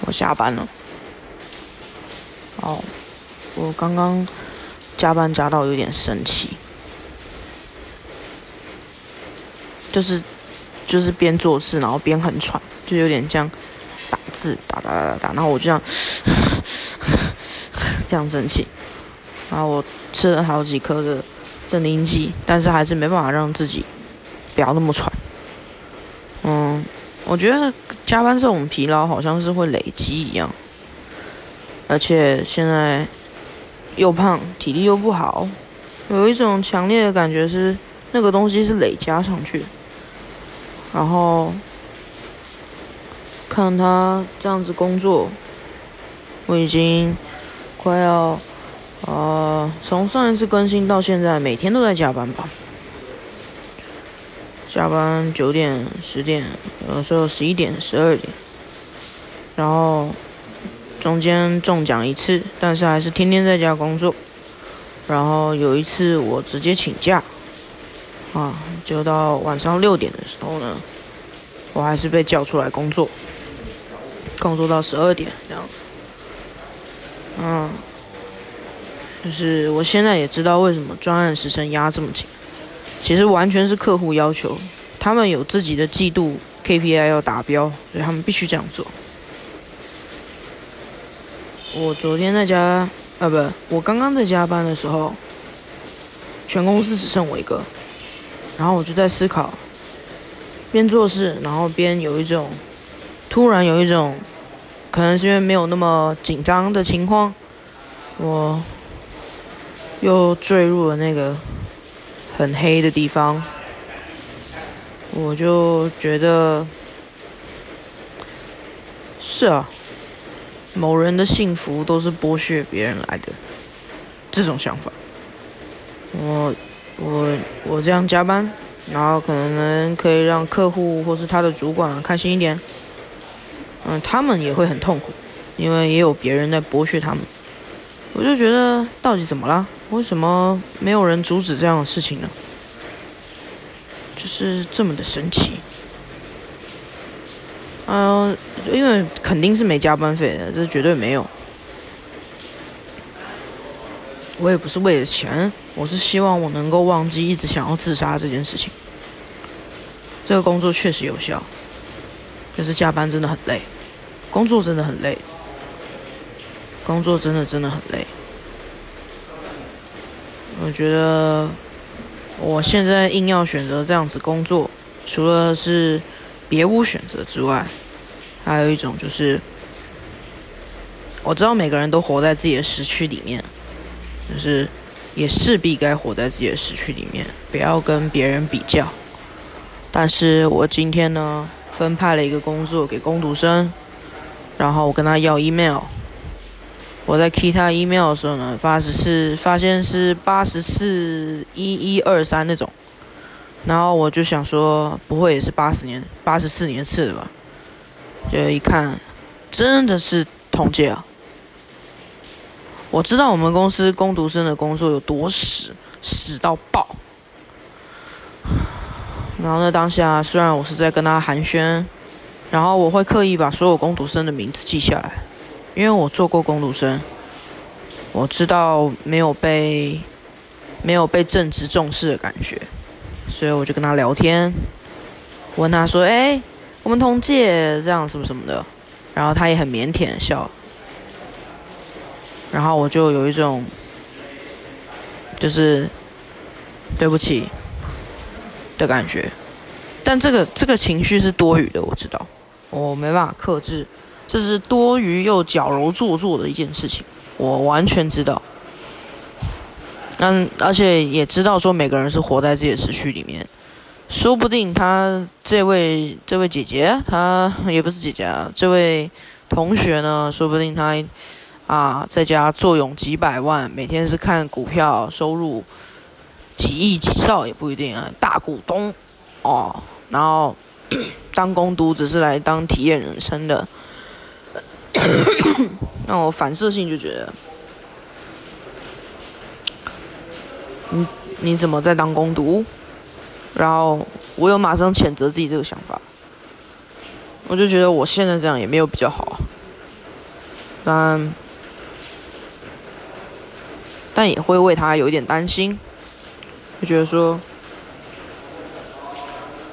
我下班了。哦，我刚刚加班加到有点生气，就是就是边做事然后边很喘，就有点这样打字打打打打打，然后我就这样 这样生气，然后我吃了好几颗的镇定剂，但是还是没办法让自己不要那么喘。我觉得加班这种疲劳好像是会累积一样，而且现在又胖，体力又不好，有一种强烈的感觉是那个东西是累加上去的。然后看他这样子工作，我已经快要呃从上一次更新到现在，每天都在加班吧。加班九点、十点，有时候十一点、十二点，然后中间中奖一次，但是还是天天在家工作。然后有一次我直接请假，啊，就到晚上六点的时候呢，我还是被叫出来工作，工作到十二点这样。嗯，就是我现在也知道为什么专案时程压这么紧。其实完全是客户要求，他们有自己的季度 KPI 要达标，所以他们必须这样做。我昨天在家，啊不，我刚刚在加班的时候，全公司只剩我一个，然后我就在思考，边做事，然后边有一种，突然有一种，可能是因为没有那么紧张的情况，我又坠入了那个。很黑的地方，我就觉得是啊，某人的幸福都是剥削别人来的，这种想法。我我我这样加班，然后可能可以让客户或是他的主管开心一点，嗯，他们也会很痛苦，因为也有别人在剥削他们。我就觉得到底怎么了？为什么没有人阻止这样的事情呢？就是这么的神奇。嗯，因为肯定是没加班费的，这绝对没有。我也不是为了钱，我是希望我能够忘记一直想要自杀这件事情。这个工作确实有效，可是加班真的很累，工作真的很累，工作真的真的很累。我觉得我现在硬要选择这样子工作，除了是别无选择之外，还有一种就是，我知道每个人都活在自己的时区里面，就是也势必该活在自己的时区里面，不要跟别人比较。但是我今天呢，分派了一个工作给工读生，然后我跟他要 email。我在踢他 email 的时候呢，发是是发现是八十四一一二三那种，然后我就想说，不会也是八十年八十四年次的吧？就一看，真的是同届啊！我知道我们公司工读生的工作有多屎，屎到爆。然后呢，当下虽然我是在跟他寒暄，然后我会刻意把所有工读生的名字记下来。因为我做过工读生，我知道没有被没有被正职重视的感觉，所以我就跟他聊天，问他说：“哎，我们同届这样什么什么的。”然后他也很腼腆笑，然后我就有一种就是对不起的感觉，但这个这个情绪是多余的，我知道，我没办法克制。这是多余又矫揉做作的一件事情，我完全知道。嗯，而且也知道说每个人是活在自己的时区里面，说不定他这位这位姐姐，她也不是姐姐啊，这位同学呢，说不定他啊在家坐拥几百万，每天是看股票收入几亿几兆也不一定啊，大股东哦，然后 当工读只是来当体验人生的。那我反射性就觉得，你你怎么在当工读？然后我又马上谴责自己这个想法，我就觉得我现在这样也没有比较好，但但也会为他有一点担心，就觉得说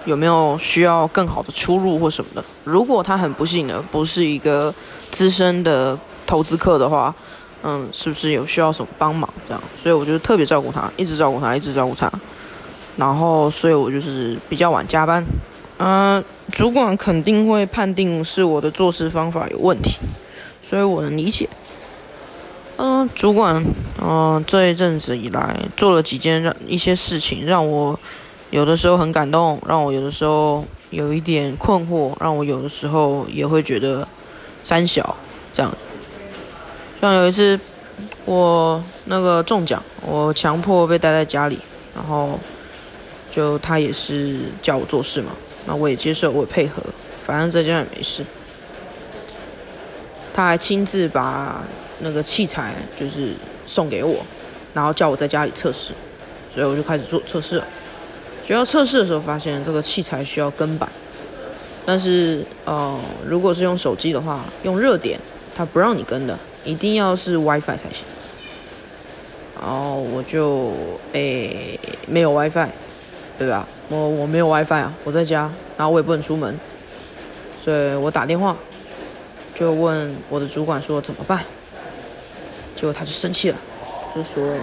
有没有需要更好的出路或什么的。如果他很不幸的不是一个资深的投资客的话，嗯，是不是有需要什么帮忙这样？所以我就特别照顾他，一直照顾他，一直照顾他。然后，所以我就是比较晚加班。嗯，主管肯定会判定是我的做事方法有问题，所以我能理解。嗯，主管，嗯，这一阵子以来做了几件让一些事情，让我有的时候很感动，让我有的时候有一点困惑，让我有的时候也会觉得三小这样子。像有一次我那个中奖，我强迫被待在家里，然后就他也是叫我做事嘛。那我也接受，我也配合，反正在家也没事。他还亲自把那个器材就是送给我，然后叫我在家里测试，所以我就开始做测试。学校测试的时候发现这个器材需要跟板，但是呃，如果是用手机的话，用热点它不让你跟的，一定要是 WiFi 才行。然后我就诶没有 WiFi。对吧？我我没有 WiFi 啊，我在家，然后我也不能出门，所以我打电话就问我的主管说怎么办，结果他就生气了，就说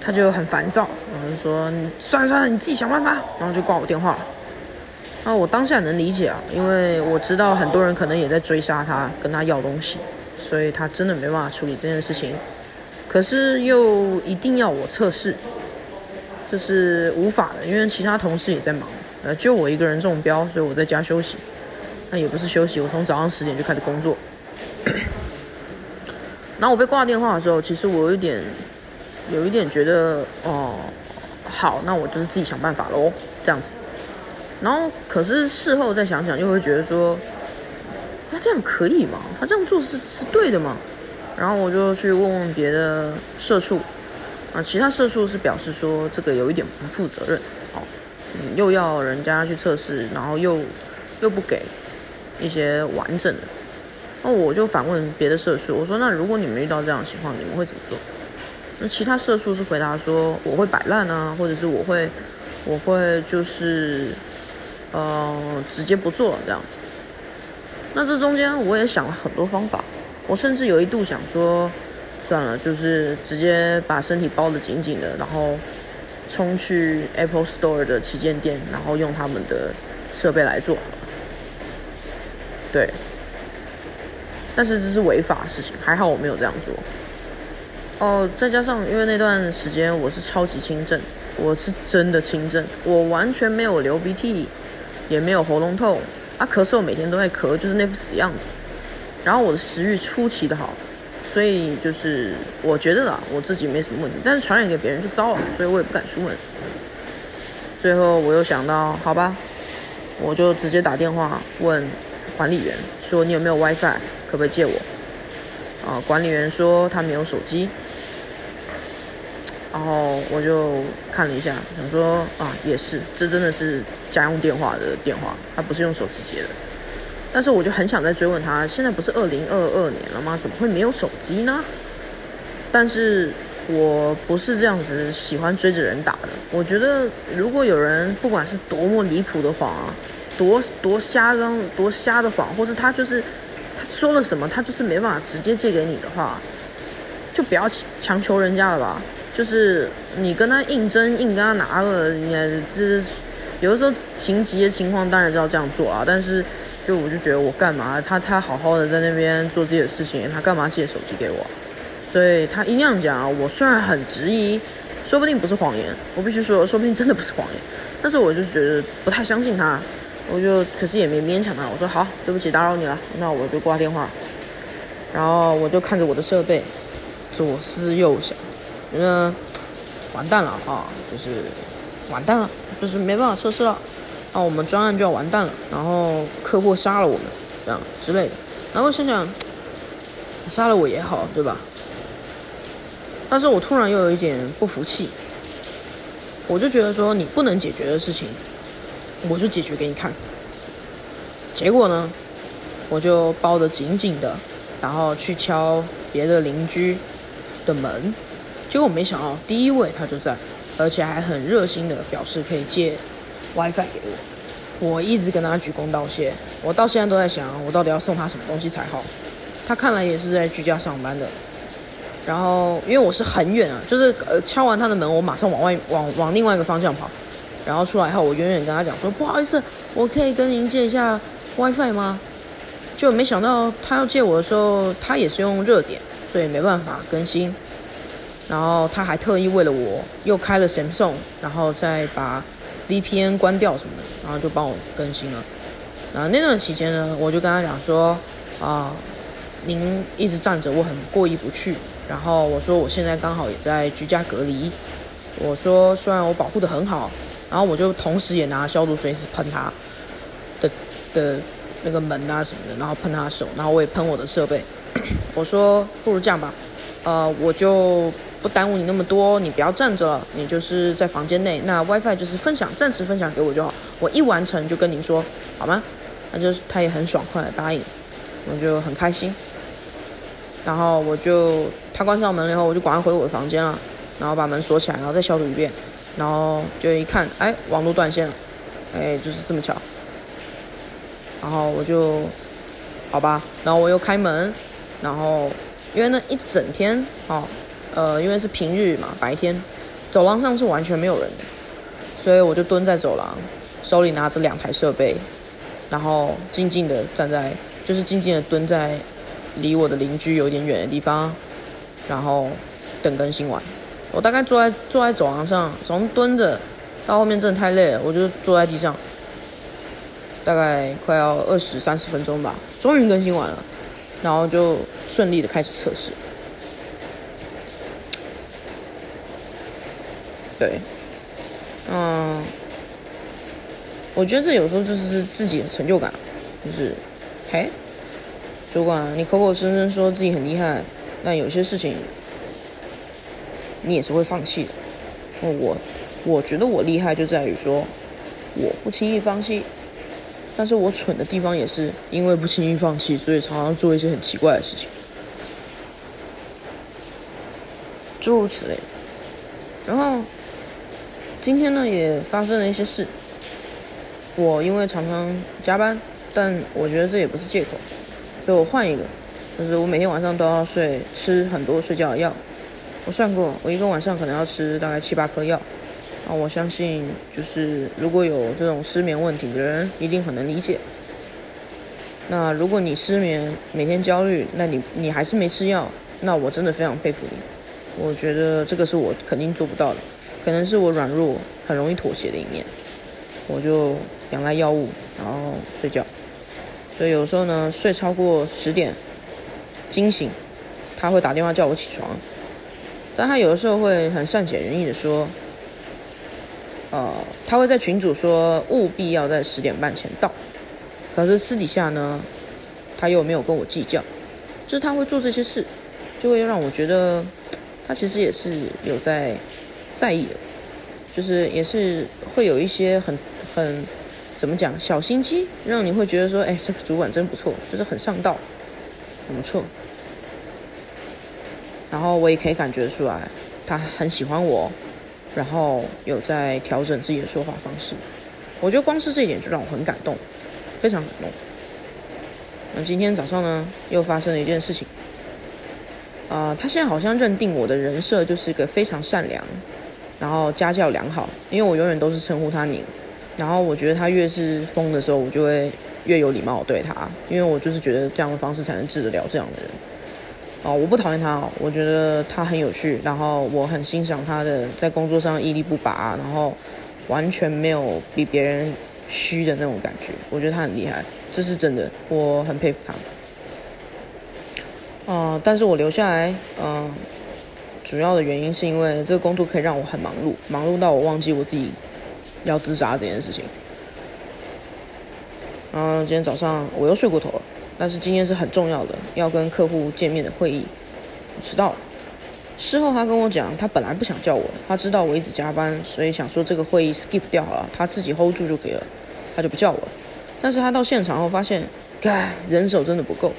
他就很烦躁，然后就说算了算了，你自己想办法，然后就挂我电话了。那我当下能理解啊，因为我知道很多人可能也在追杀他，跟他要东西，所以他真的没办法处理这件事情，可是又一定要我测试。这是无法的，因为其他同事也在忙，呃，就我一个人中标，所以我在家休息。那也不是休息，我从早上十点就开始工作。然后我被挂电话的时候，其实我有一点，有一点觉得，哦，好，那我就是自己想办法喽，这样子。然后可是事后再想想，又会觉得说，那这样可以吗？他这样做是是对的吗？然后我就去问问别的社畜。啊，其他社畜是表示说这个有一点不负责任，哦，嗯，又要人家去测试，然后又又不给一些完整的，那我就反问别的社畜，我说那如果你们遇到这样的情况，你们会怎么做？那其他社畜是回答说我会摆烂啊，或者是我会我会就是呃直接不做了这样子。那这中间我也想了很多方法，我甚至有一度想说。算了，就是直接把身体包得紧紧的，然后冲去 Apple Store 的旗舰店，然后用他们的设备来做。对，但是这是违法的事情，还好我没有这样做。哦，再加上因为那段时间我是超级轻症，我是真的轻症，我完全没有流鼻涕，也没有喉咙痛，啊，咳嗽每天都在咳，就是那副死样子。然后我的食欲出奇的好。所以就是我觉得啦，我自己没什么问题，但是传染给别人就糟了，所以我也不敢出门。最后我又想到，好吧，我就直接打电话问管理员，说你有没有 WiFi，可不可以借我？啊，管理员说他没有手机。然后我就看了一下，想说啊，也是，这真的是家用电话的电话，他不是用手机接的。但是我就很想再追问他，现在不是二零二二年了吗？怎么会没有手机呢？但是我不是这样子喜欢追着人打的。我觉得如果有人不管是多么离谱的谎啊，多多瞎张多瞎的谎，或是他就是他说了什么，他就是没办法直接借给你的话，就不要强求人家了吧。就是你跟他硬争硬跟他拿了，你这有的时候情急的情况当然是要这样做啊，但是。就我就觉得我干嘛？他他好好的在那边做自己的事情，他干嘛借手机给我？所以他一样讲，我虽然很质疑，说不定不是谎言，我必须说，说不定真的不是谎言。但是我就觉得不太相信他，我就可是也没勉强他。我说好，对不起，打扰你了，那我就挂电话。然后我就看着我的设备，左思右想，觉得完蛋了啊，就是完蛋了，就是没办法测试了。啊，我们专案就要完蛋了，然后客户杀了我们，这样之类的。然后想想，杀了我也好，对吧？但是我突然又有一点不服气，我就觉得说你不能解决的事情，我就解决给你看。结果呢，我就包得紧紧的，然后去敲别的邻居的门，结果没想到第一位他就在，而且还很热心的表示可以借 WiFi 给我。我一直跟他鞠躬道谢，我到现在都在想，我到底要送他什么东西才好。他看来也是在居家上班的，然后因为我是很远啊，就是呃敲完他的门，我马上往外往往另外一个方向跑，然后出来后，我远远跟他讲说不好意思，我可以跟您借一下 WiFi 吗？就没想到他要借我的时候，他也是用热点，所以没办法更新。然后他还特意为了我又开了 Samsung，然后再把 VPN 关掉什么的，然后就帮我更新了。然后那段期间呢，我就跟他讲说啊。您一直站着，我很过意不去。然后我说，我现在刚好也在居家隔离。我说，虽然我保护的很好，然后我就同时也拿消毒水一直喷他的的那个门啊什么的，然后喷他手，然后我也喷我的设备。我说，不如这样吧，呃，我就不耽误你那么多，你不要站着了，你就是在房间内，那 WiFi 就是分享，暂时分享给我就好。我一完成就跟您说，好吗？那就是他也很爽快的答应，我就很开心。然后我就他关上门了以后，我就赶快回我的房间了，然后把门锁起来，然后再消毒一遍，然后就一看，哎，网络断线了，哎，就是这么巧。然后我就，好吧，然后我又开门，然后因为那一整天，哦，呃，因为是平日嘛，白天，走廊上是完全没有人的，所以我就蹲在走廊，手里拿着两台设备，然后静静的站在，就是静静的蹲在。离我的邻居有点远的地方，然后等更新完。我大概坐在坐在走廊上，从蹲着到后面真的太累了，我就坐在地上，大概快要二十三十分钟吧，终于更新完了，然后就顺利的开始测试。对，嗯，我觉得这有时候就是自己的成就感，就是，嘿。主管，你口口声声说自己很厉害，但有些事情你也是会放弃的。我，我觉得我厉害就在于说我不轻易放弃，但是我蠢的地方也是因为不轻易放弃，所以常常做一些很奇怪的事情，诸如此类。然后今天呢也发生了一些事，我因为常常加班，但我觉得这也不是借口。所以我换一个，就是我每天晚上都要睡，吃很多睡觉的药。我算过，我一个晚上可能要吃大概七八颗药。啊，我相信就是如果有这种失眠问题的人，一定很能理解。那如果你失眠，每天焦虑，那你你还是没吃药，那我真的非常佩服你。我觉得这个是我肯定做不到的，可能是我软弱，很容易妥协的一面。我就仰赖药物，然后睡觉。所以有时候呢，睡超过十点，惊醒，他会打电话叫我起床，但他有的时候会很善解人意的说，呃，他会在群主说务必要在十点半前到，可是私底下呢，他又没有跟我计较，就是他会做这些事，就会让我觉得他其实也是有在在意的，就是也是会有一些很很。怎么讲？小心机让你会觉得说，哎，这个主管真不错，就是很上道，很不错。然后我也可以感觉出来，他很喜欢我，然后有在调整自己的说话方式。我觉得光是这一点就让我很感动，非常感动。那今天早上呢，又发生了一件事情。啊，他现在好像认定我的人设就是一个非常善良，然后家教良好，因为我永远都是称呼他您。然后我觉得他越是疯的时候，我就会越有礼貌对他，因为我就是觉得这样的方式才能治得了这样的人。哦，我不讨厌他，我觉得他很有趣，然后我很欣赏他的在工作上屹立不拔，然后完全没有比别人虚的那种感觉。我觉得他很厉害，这是真的，我很佩服他。嗯，但是我留下来，嗯，主要的原因是因为这个工作可以让我很忙碌，忙碌到我忘记我自己。要自杀这件事情，然后今天早上我又睡过头了，但是今天是很重要的，要跟客户见面的会议，迟到了。事后他跟我讲，他本来不想叫我，他知道我一直加班，所以想说这个会议 skip 掉了，他自己 hold 住就可以了，他就不叫我。但是他到现场后发现，该人手真的不够，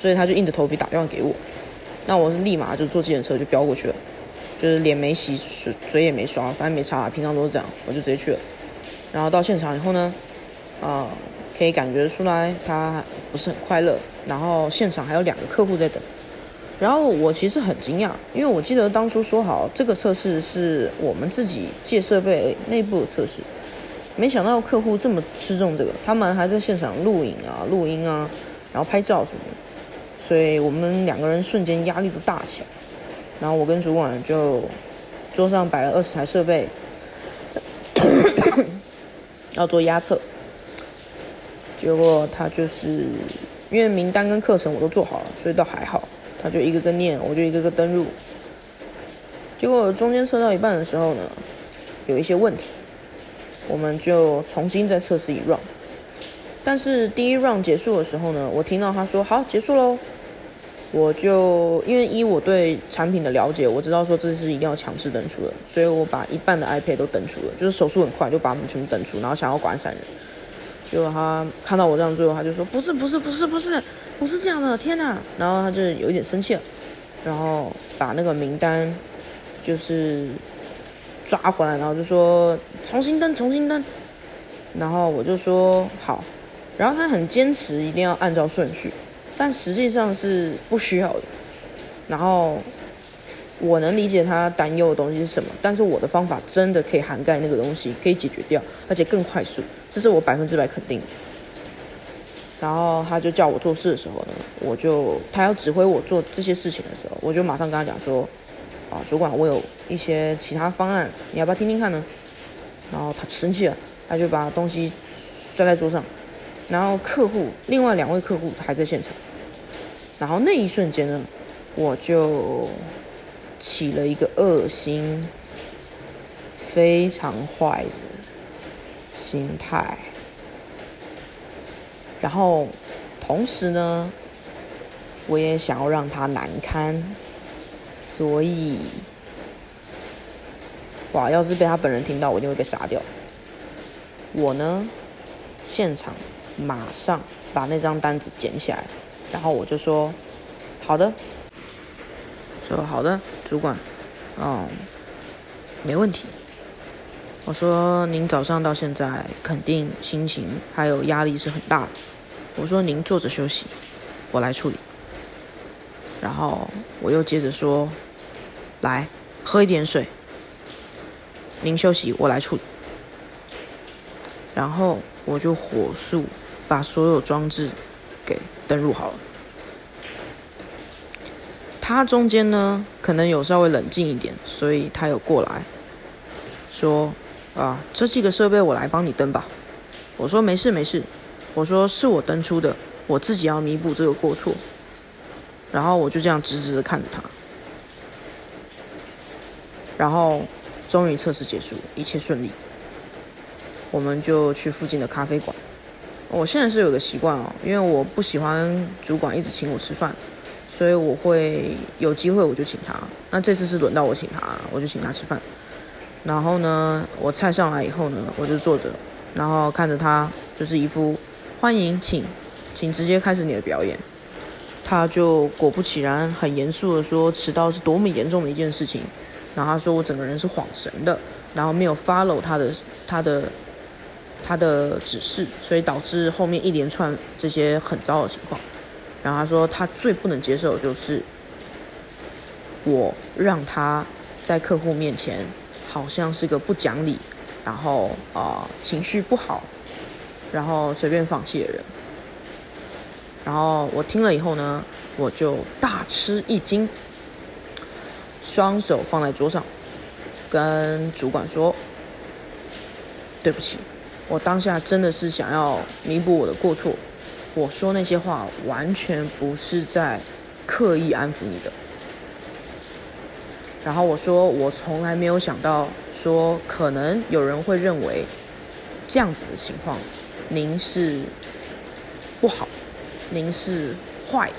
所以他就硬着头皮打电话给我。那我是立马就坐计程车就飙过去了，就是脸没洗，嘴嘴也没刷，反正没擦，平常都是这样，我就直接去了。然后到现场以后呢，啊，可以感觉出来他不是很快乐。然后现场还有两个客户在等。然后我其实很惊讶，因为我记得当初说好这个测试是我们自己借设备内部测试，没想到客户这么吃重这个，他们还在现场录影啊、录音啊，然后拍照什么的，所以我们两个人瞬间压力都大起来。然后我跟主管就桌上摆了二十台设备，要做压测，结果他就是因为名单跟课程我都做好了，所以倒还好。他就一个个念，我就一个个登入。结果中间测到一半的时候呢，有一些问题，我们就重新再测试一 round。但是第一 round 结束的时候呢，我听到他说好结束喽，我就因为依我对产品的了解，我知道说这是一定要强制登出的，所以我把一半的 iPad 都登出了，就是手速很快，就把我们全部登出，然后想要管闪人。结果他看到我这样做，他就说不是不是不是不是。不是这样的，天哪！然后他就有一点生气了，然后把那个名单就是抓回来，然后就说重新登，重新登。然后我就说好，然后他很坚持一定要按照顺序，但实际上是不需要的。然后我能理解他担忧的东西是什么，但是我的方法真的可以涵盖那个东西，可以解决掉，而且更快速，这是我百分之百肯定的。然后他就叫我做事的时候呢，我就他要指挥我做这些事情的时候，我就马上跟他讲说，啊，主管，我有一些其他方案，你要不要听听看呢？然后他生气了，他就把东西摔在桌上。然后客户另外两位客户还在现场。然后那一瞬间呢，我就起了一个恶心、非常坏的心态。然后，同时呢，我也想要让他难堪，所以，哇！要是被他本人听到，我一定会被杀掉。我呢，现场马上把那张单子捡起来，然后我就说：“好的。”说：“好的，主管，嗯，没问题。”我说：“您早上到现在肯定心情还有压力是很大的。”我说：“您坐着休息，我来处理。”然后我又接着说：“来，喝一点水。您休息，我来处理。”然后我就火速把所有装置登录好了。他中间呢，可能有稍微冷静一点，所以他有过来说。啊，这几个设备我来帮你登吧。我说没事没事，我说是我登出的，我自己要弥补这个过错。然后我就这样直直的看着他。然后终于测试结束，一切顺利。我们就去附近的咖啡馆。我现在是有个习惯哦，因为我不喜欢主管一直请我吃饭，所以我会有机会我就请他。那这次是轮到我请他，我就请他吃饭。然后呢，我菜上来以后呢，我就坐着，然后看着他，就是一副欢迎，请，请直接开始你的表演。他就果不其然，很严肃的说，迟到是多么严重的一件事情。然后他说我整个人是恍神的，然后没有 follow 他的他的他的指示，所以导致后面一连串这些很糟的情况。然后他说他最不能接受就是我让他在客户面前。好像是个不讲理，然后啊情绪不好，然后随便放弃的人。然后我听了以后呢，我就大吃一惊，双手放在桌上，跟主管说：“对不起，我当下真的是想要弥补我的过错，我说那些话完全不是在刻意安抚你的。”然后我说，我从来没有想到说可能有人会认为这样子的情况，您是不好，您是坏的，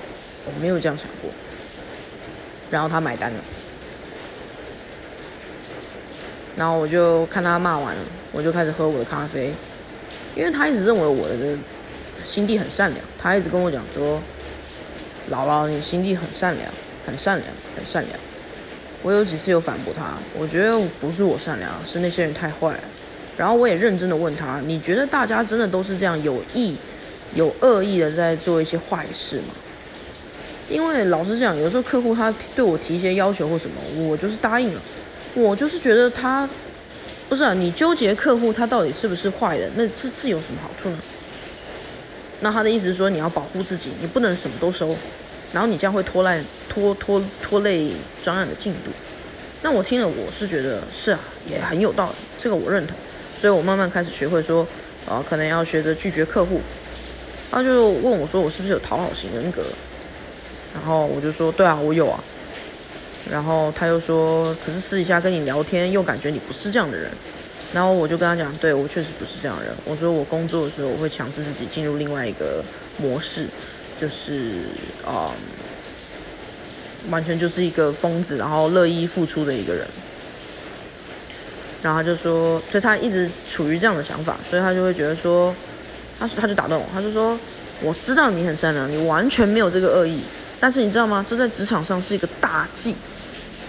我没有这样想过。然后他买单了，然后我就看他骂完了，我就开始喝我的咖啡，因为他一直认为我的心地很善良，他一直跟我讲说，姥姥，你心地很善良，很善良，很善良。”我有几次有反驳他，我觉得不是我善良，是那些人太坏了。然后我也认真的问他：“你觉得大家真的都是这样有意、有恶意的在做一些坏事吗？”因为老实讲，有时候客户他对我提一些要求或什么，我就是答应了。我就是觉得他不是啊，你纠结客户他到底是不是坏的，那这这有什么好处呢？那他的意思是说，你要保护自己，你不能什么都收。然后你这样会拖烂、拖拖拖累专案的进度。那我听了，我是觉得是啊，也很有道理，这个我认同。所以我慢慢开始学会说，啊，可能要学着拒绝客户。他就问我说，我是不是有讨好型人格？然后我就说，对啊，我有啊。然后他又说，可是私底下跟你聊天，又感觉你不是这样的人。然后我就跟他讲，对我确实不是这样的人。我说我工作的时候，我会强制自己进入另外一个模式。就是啊，完全就是一个疯子，然后乐意付出的一个人。然后他就说，所以他一直处于这样的想法，所以他就会觉得说，他他就打断我，他就说，我知道你很善良，你完全没有这个恶意，但是你知道吗？这在职场上是一个大忌，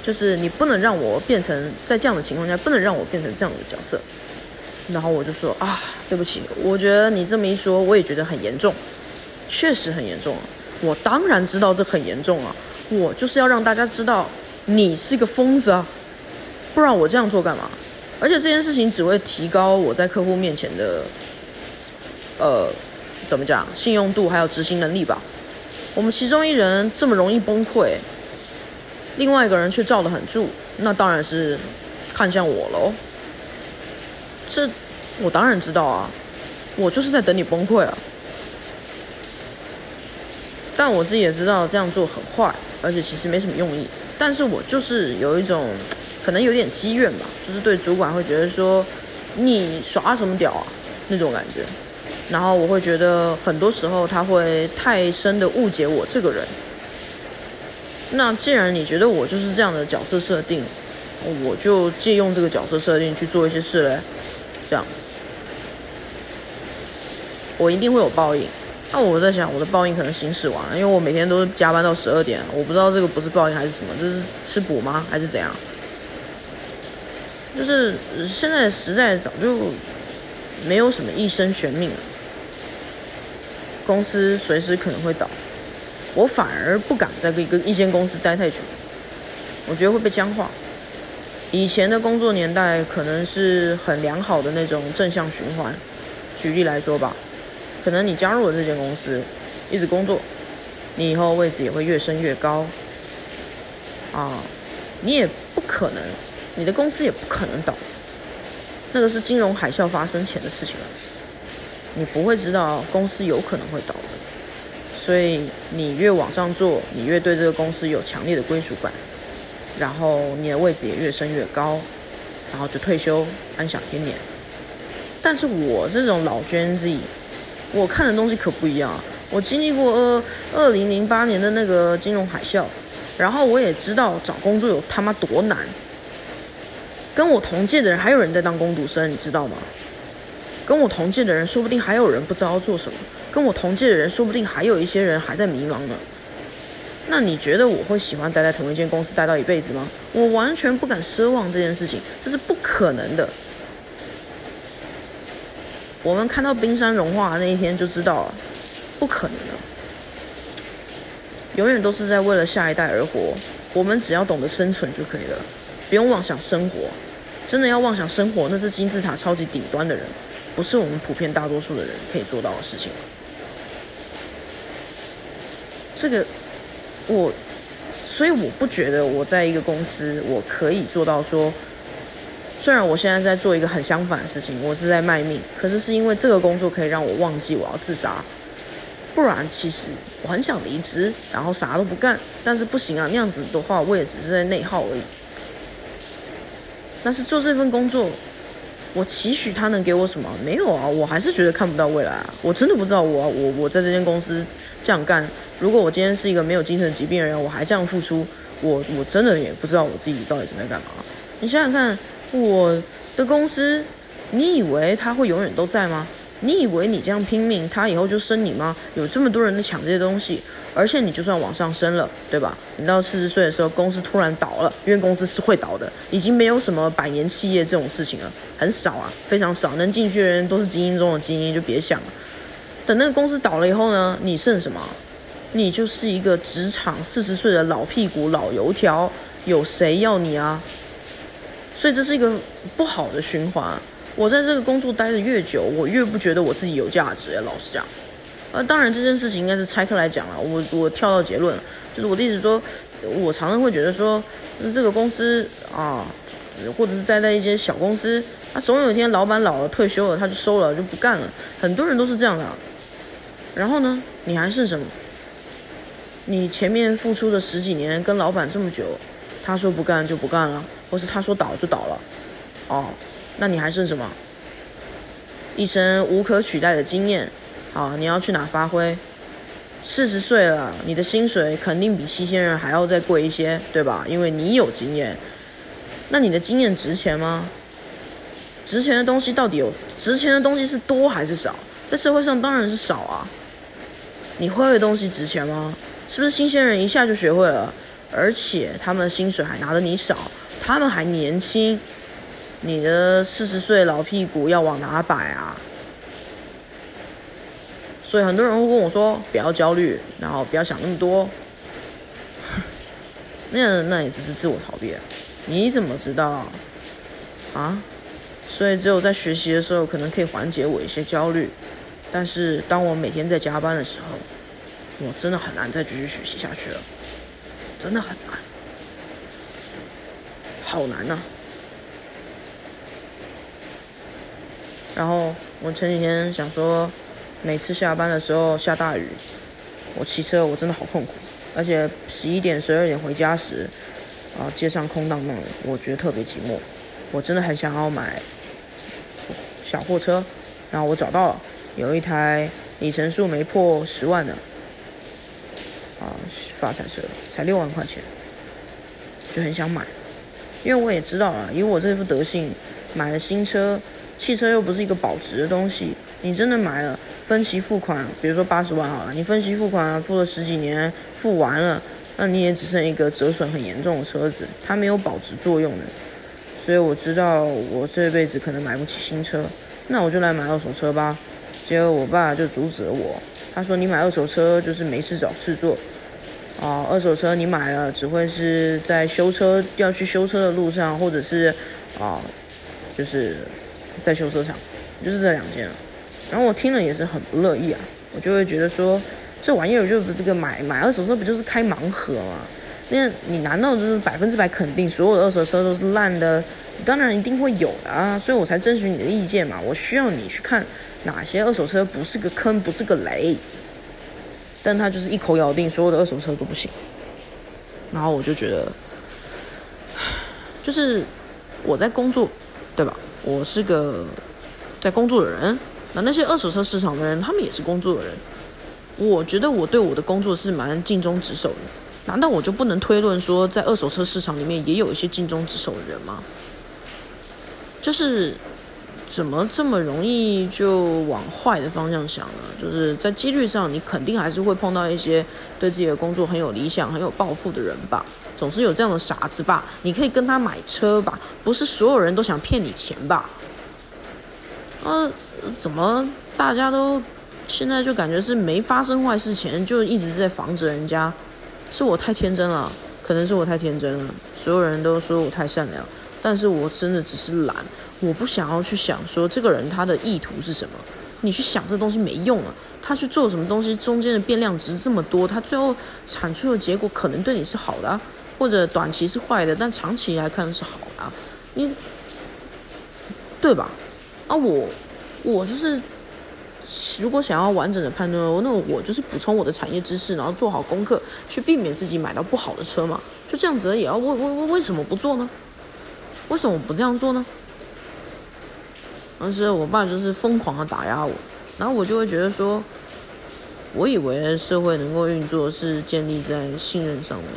就是你不能让我变成在这样的情况下，不能让我变成这样的角色。然后我就说啊，对不起，我觉得你这么一说，我也觉得很严重。确实很严重啊！我当然知道这很严重啊！我就是要让大家知道你是个疯子啊！不然我这样做干嘛？而且这件事情只会提高我在客户面前的，呃，怎么讲，信用度还有执行能力吧。我们其中一人这么容易崩溃，另外一个人却罩得很住，那当然是看向我喽。这我当然知道啊，我就是在等你崩溃啊！但我自己也知道这样做很坏，而且其实没什么用意。但是我就是有一种，可能有点积怨吧，就是对主管会觉得说，你耍什么屌啊那种感觉。然后我会觉得很多时候他会太深的误解我这个人。那既然你觉得我就是这样的角色设定，我就借用这个角色设定去做一些事嘞，这样，我一定会有报应。那我在想，我的报应可能行驶完了，因为我每天都加班到十二点，我不知道这个不是报应还是什么，这是吃补吗，还是怎样？就是现在时代早就没有什么一生悬命了，公司随时可能会倒，我反而不敢在一个一间公司待太久，我觉得会被僵化。以前的工作年代可能是很良好的那种正向循环，举例来说吧。可能你加入了这间公司，一直工作，你以后位置也会越升越高。啊，你也不可能，你的公司也不可能倒。那个是金融海啸发生前的事情了，你不会知道公司有可能会倒的。所以你越往上做，你越对这个公司有强烈的归属感，然后你的位置也越升越高，然后就退休安享天年。但是我这种老 Gen Z。我看的东西可不一样啊！我经历过二二零零八年的那个金融海啸，然后我也知道找工作有他妈多难。跟我同届的人还有人在当工读生，你知道吗？跟我同届的人说不定还有人不知道做什么，跟我同届的人说不定还有一些人还在迷茫呢。那你觉得我会喜欢待在同一间公司待到一辈子吗？我完全不敢奢望这件事情，这是不可能的。我们看到冰山融化的那一天就知道了，不可能的。永远都是在为了下一代而活。我们只要懂得生存就可以了，不用妄想生活。真的要妄想生活，那是金字塔超级顶端的人，不是我们普遍大多数的人可以做到的事情。这个，我，所以我不觉得我在一个公司我可以做到说。虽然我现在在做一个很相反的事情，我是在卖命，可是是因为这个工作可以让我忘记我要自杀，不然其实我很想离职，然后啥都不干，但是不行啊，那样子的话我也只是在内耗而已。但是做这份工作，我期许他能给我什么？没有啊，我还是觉得看不到未来啊，我真的不知道我我我在这间公司这样干，如果我今天是一个没有精神疾病的人，我还这样付出，我我真的也不知道我自己到底是在干嘛。你想想看。我的公司，你以为他会永远都在吗？你以为你这样拼命，他以后就升你吗？有这么多人在抢这些东西，而且你就算往上升了，对吧？你到四十岁的时候，公司突然倒了，因为公司是会倒的，已经没有什么百年企业这种事情了，很少啊，非常少，能进去的人都是精英中的精英，就别想了。等那个公司倒了以后呢，你剩什么？你就是一个职场四十岁的老屁股、老油条，有谁要你啊？所以这是一个不好的循环。我在这个工作待的越久，我越不觉得我自己有价值。老实讲，呃，当然这件事情应该是拆开来讲了。我我跳到结论，就是我的意思说，我常常会觉得说，这个公司啊，或者是待在一些小公司，他总有一天老板老了退休了，他就收了就不干了。很多人都是这样的。然后呢，你还剩什么？你前面付出的十几年跟老板这么久，他说不干就不干了，或是他说倒就倒了，哦。那你还剩什么？一身无可取代的经验，好，你要去哪发挥？四十岁了，你的薪水肯定比新鲜人还要再贵一些，对吧？因为你有经验。那你的经验值钱吗？值钱的东西到底有值钱的东西是多还是少？在社会上当然是少啊。你会的东西值钱吗？是不是新鲜人一下就学会了？而且他们的薪水还拿的你少，他们还年轻。你的四十岁老屁股要往哪摆啊？所以很多人会跟我说不要焦虑，然后不要想那么多。那那也只是自我逃避。你怎么知道啊？所以只有在学习的时候，可能可以缓解我一些焦虑。但是当我每天在加班的时候，我真的很难再继续学习下去了，真的很难，好难呐。然后我前几天想说，每次下班的时候下大雨，我骑车我真的好痛苦，而且十一点十二点回家时，啊街上空荡荡的，我觉得特别寂寞。我真的很想要买小货车，然后我找到了，有一台里程数没破十万的，啊发财车，才六万块钱，就很想买，因为我也知道啊，以我这副德性，买了新车。汽车又不是一个保值的东西，你真的买了分期付款，比如说八十万好了，你分期付款付了十几年，付完了，那你也只剩一个折损很严重的车子，它没有保值作用的。所以我知道我这辈子可能买不起新车，那我就来买二手车吧。结果我爸就阻止了我，他说你买二手车就是没事找事做，啊，二手车你买了只会是在修车要去修车的路上，或者是啊，就是。在修车厂，就是这两件然后我听了也是很不乐意啊，我就会觉得说，这玩意儿就是这个买买二手车不就是开盲盒吗？那你难道就是百分之百肯定所有的二手车都是烂的？当然一定会有的啊，所以我才征询你的意见嘛。我需要你去看哪些二手车不是个坑，不是个雷。但他就是一口咬定所有的二手车都不行。然后我就觉得，就是我在工作，对吧？我是个在工作的人，那那些二手车市场的人，他们也是工作的人。我觉得我对我的工作是蛮尽忠职守的，难道我就不能推论说，在二手车市场里面也有一些尽忠职守的人吗？就是怎么这么容易就往坏的方向想呢？就是在几率上，你肯定还是会碰到一些对自己的工作很有理想、很有抱负的人吧。总是有这样的傻子吧？你可以跟他买车吧？不是所有人都想骗你钱吧？呃，怎么大家都现在就感觉是没发生坏事前就一直在防着人家？是我太天真了，可能是我太天真了。所有人都说我太善良，但是我真的只是懒，我不想要去想说这个人他的意图是什么。你去想这东西没用啊！他去做什么东西，中间的变量值这么多，他最后产出的结果可能对你是好的。或者短期是坏的，但长期来看是好的，你对吧？啊，我我就是，如果想要完整的判断，那我就是补充我的产业知识，然后做好功课，去避免自己买到不好的车嘛。就这样子，也要为为为为什么不做呢？为什么不这样做呢？但是我爸就是疯狂的打压我，然后我就会觉得说，我以为社会能够运作是建立在信任上面。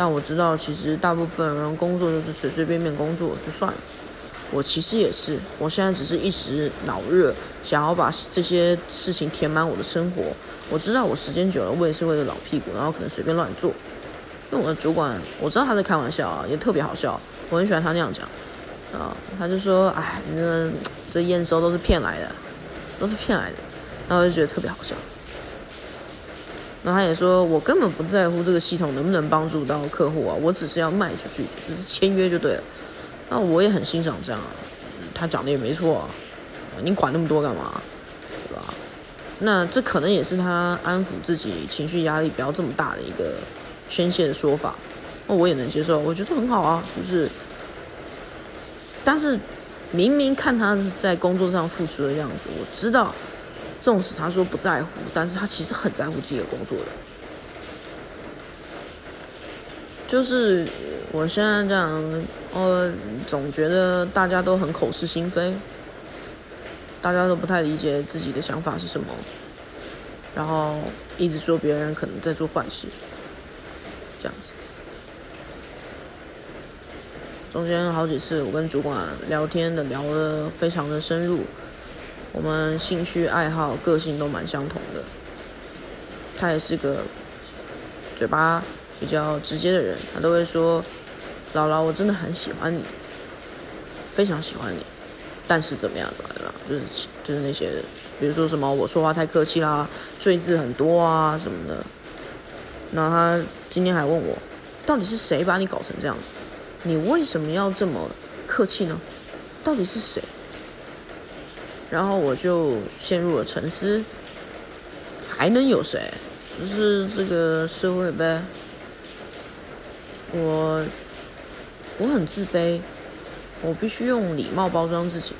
但我知道，其实大部分人工作就是随随便便工作就算了。我其实也是，我现在只是一时脑热，想要把这些事情填满我的生活。我知道我时间久了，我也是为了老屁股，然后可能随便乱做。因为我的主管，我知道他在开玩笑啊，也特别好笑，我很喜欢他那样讲啊。他就说：“哎，那这验收都是骗来的，都是骗来的。”然后我就觉得特别好笑。然后他也说：“我根本不在乎这个系统能不能帮助到客户啊，我只是要卖出去，就是签约就对了。”那我也很欣赏这样，他讲的也没错啊，你管那么多干嘛，对吧？那这可能也是他安抚自己情绪压力不要这么大的一个宣泄的说法。那我也能接受，我觉得很好啊，就是，但是明明看他在工作上付出的样子，我知道，纵使他说不在乎，但是他其实很在乎自己的工作的，就是。我现在这样，我总觉得大家都很口是心非，大家都不太理解自己的想法是什么，然后一直说别人可能在做坏事，这样子。中间好几次我跟主管聊天的聊得非常的深入，我们兴趣爱好、个性都蛮相同的，他也是个嘴巴比较直接的人，他都会说。姥姥，我真的很喜欢你，非常喜欢你，但是怎么样怎么样，就是就是那些，比如说什么我说话太客气啦，赘字很多啊什么的。然后他今天还问我，到底是谁把你搞成这样子？你为什么要这么客气呢？到底是谁？然后我就陷入了沉思，还能有谁？就是这个社会呗。我。我很自卑，我必须用礼貌包装自己，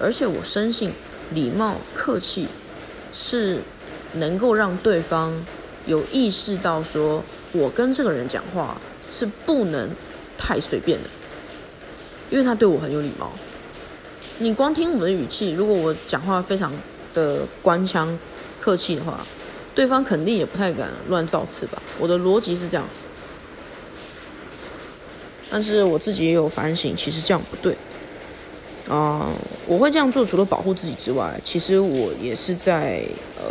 而且我深信礼貌、客气是能够让对方有意识到，说我跟这个人讲话是不能太随便的，因为他对我很有礼貌。你光听我的语气，如果我讲话非常的官腔、客气的话，对方肯定也不太敢乱造次吧？我的逻辑是这样子。但是我自己也有反省，其实这样不对。啊，我会这样做，除了保护自己之外，其实我也是在呃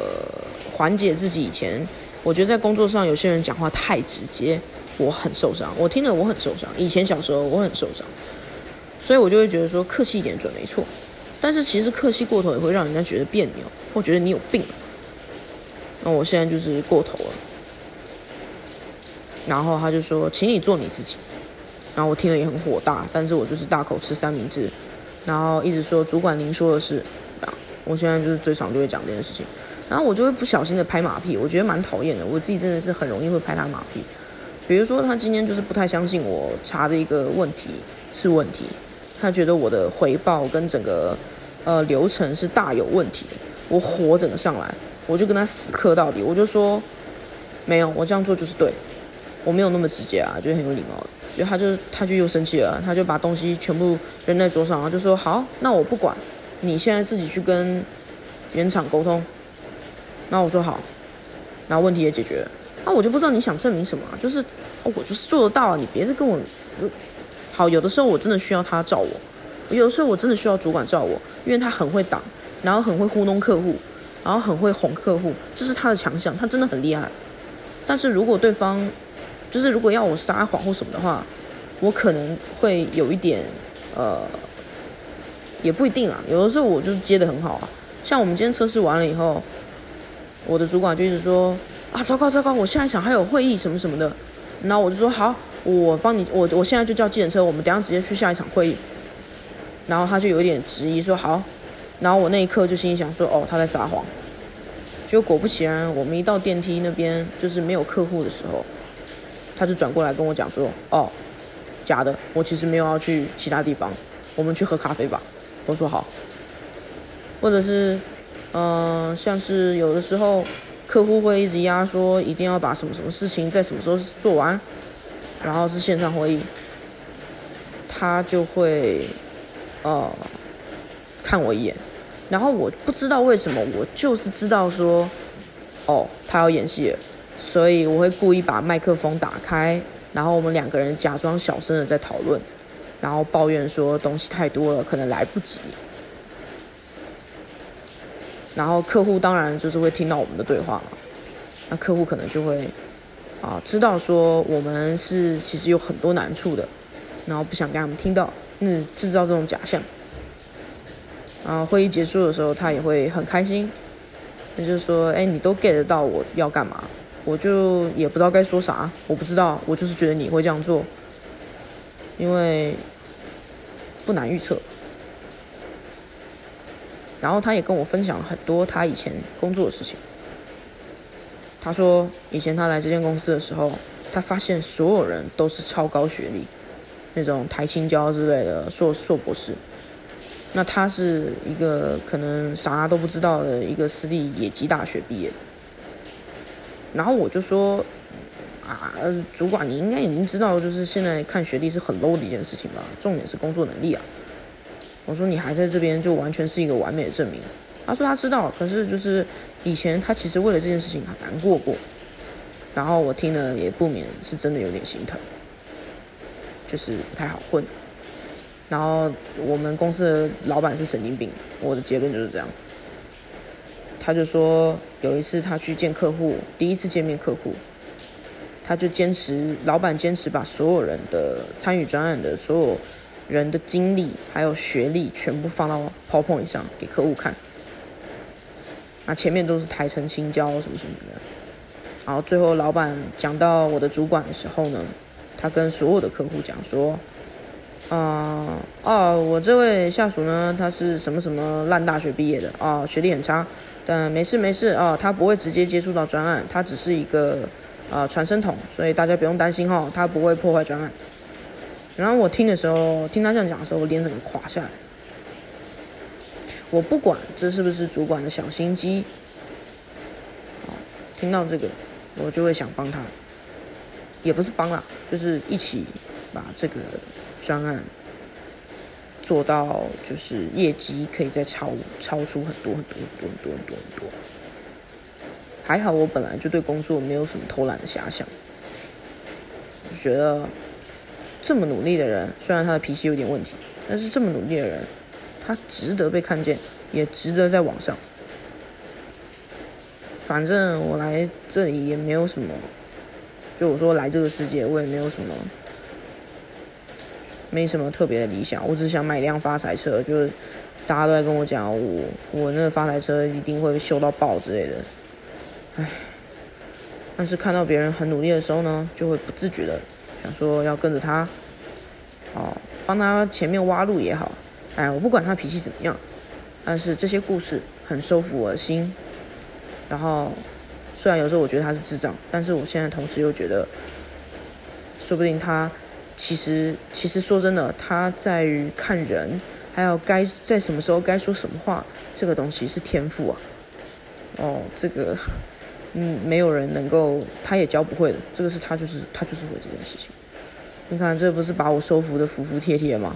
缓解自己以前，我觉得在工作上有些人讲话太直接，我很受伤。我听了我很受伤。以前小时候我很受伤，所以我就会觉得说客气一点准没错。但是其实客气过头也会让人家觉得别扭，或觉得你有病。那我现在就是过头了。然后他就说，请你做你自己。然后我听了也很火大，但是我就是大口吃三明治，然后一直说主管您说的是，啊，我现在就是最常就会讲这件事情，然后我就会不小心的拍马屁，我觉得蛮讨厌的，我自己真的是很容易会拍他马屁，比如说他今天就是不太相信我查的一个问题是问题，他觉得我的回报跟整个呃流程是大有问题的，我火整个上来，我就跟他死磕到底，我就说没有，我这样做就是对，我没有那么直接啊，就很有礼貌的。就他就他就又生气了，他就把东西全部扔在桌上，然后就说：“好，那我不管，你现在自己去跟原厂沟通。”然后我说：“好。”然后问题也解决了。那我就不知道你想证明什么，就是我就是做得到啊，你别再跟我好。有的时候我真的需要他照我，有的时候我真的需要主管照我，因为他很会挡，然后很会糊弄客户，然后很会哄客户，这是他的强项，他真的很厉害。但是如果对方，就是如果要我撒谎或什么的话，我可能会有一点，呃，也不一定啊。有的时候我就接的很好啊。像我们今天测试完了以后，我的主管就一直说啊，糟糕糟糕，我现在想还有会议什么什么的。然后我就说好，我帮你，我我现在就叫计程车，我们等下直接去下一场会议。然后他就有点质疑说好，然后我那一刻就心里想说哦，他在撒谎。结果果不其然，我们一到电梯那边就是没有客户的时候。他就转过来跟我讲说：“哦，假的，我其实没有要去其他地方，我们去喝咖啡吧。”我说好。或者是，嗯，像是有的时候客户会一直压说一定要把什么什么事情在什么时候做完，然后是线上会议，他就会呃看我一眼，然后我不知道为什么，我就是知道说，哦，他要演戏。所以我会故意把麦克风打开，然后我们两个人假装小声的在讨论，然后抱怨说东西太多了，可能来不及。然后客户当然就是会听到我们的对话嘛，那客户可能就会啊知道说我们是其实有很多难处的，然后不想给他们听到，嗯，制造这种假象。然后会议结束的时候，他也会很开心，那就是说，哎，你都 get 到我要干嘛，我就也不知道该说啥，我不知道，我就是觉得你会这样做，因为不难预测。然后他也跟我分享了很多他以前工作的事情。他说，以前他来这间公司的时候，他发现所有人都是超高学历，那种台青交之类的硕硕博士。那他是一个可能啥都不知道的一个私立野鸡大学毕业。然后我就说，啊，主管你应该已经知道，就是现在看学历是很 low 的一件事情吧？重点是工作能力啊。我说你还在这边，就完全是一个完美的证明。他说他知道，可是就是以前他其实为了这件事情很难过过。然后我听了也不免是真的有点心疼，就是不太好混。然后我们公司的老板是神经病，我的结论就是这样。他就说有一次他去见客户，第一次见面客户，他就坚持，老板坚持把所有人的参与专案的所有人的经历还有学历全部放到 PowerPoint 上给客户看。那前面都是台城青椒什么什么的，然后最后老板讲到我的主管的时候呢，他跟所有的客户讲说。啊哦，我这位下属呢，他是什么什么烂大学毕业的啊，学历很差，但没事没事啊，他不会直接接触到专案，他只是一个啊传声筒，所以大家不用担心哈，他不会破坏专案。然后我听的时候，听他这样讲的时候，我脸整个垮下来。我不管这是不是主管的小心机，听到这个，我就会想帮他，也不是帮啦，就是一起把这个。专案做到就是业绩可以再超超出很多很多很多很多很多很多。还好我本来就对工作没有什么偷懒的遐想，就觉得这么努力的人，虽然他的脾气有点问题，但是这么努力的人，他值得被看见，也值得在网上。反正我来这里也没有什么，就我说来这个世界，我也没有什么。没什么特别的理想，我只想买一辆发财车，就是大家都在跟我讲我我那个发财车一定会修到爆之类的，唉，但是看到别人很努力的时候呢，就会不自觉的想说要跟着他，哦，帮他前面挖路也好，哎，我不管他脾气怎么样，但是这些故事很收服我心，然后虽然有时候我觉得他是智障，但是我现在同时又觉得，说不定他。其实，其实说真的，他在于看人，还有该在什么时候该说什么话，这个东西是天赋啊。哦，这个，嗯，没有人能够，他也教不会的。这个是他就是他就是会这件事情。你看，这不是把我收服的服服帖帖吗？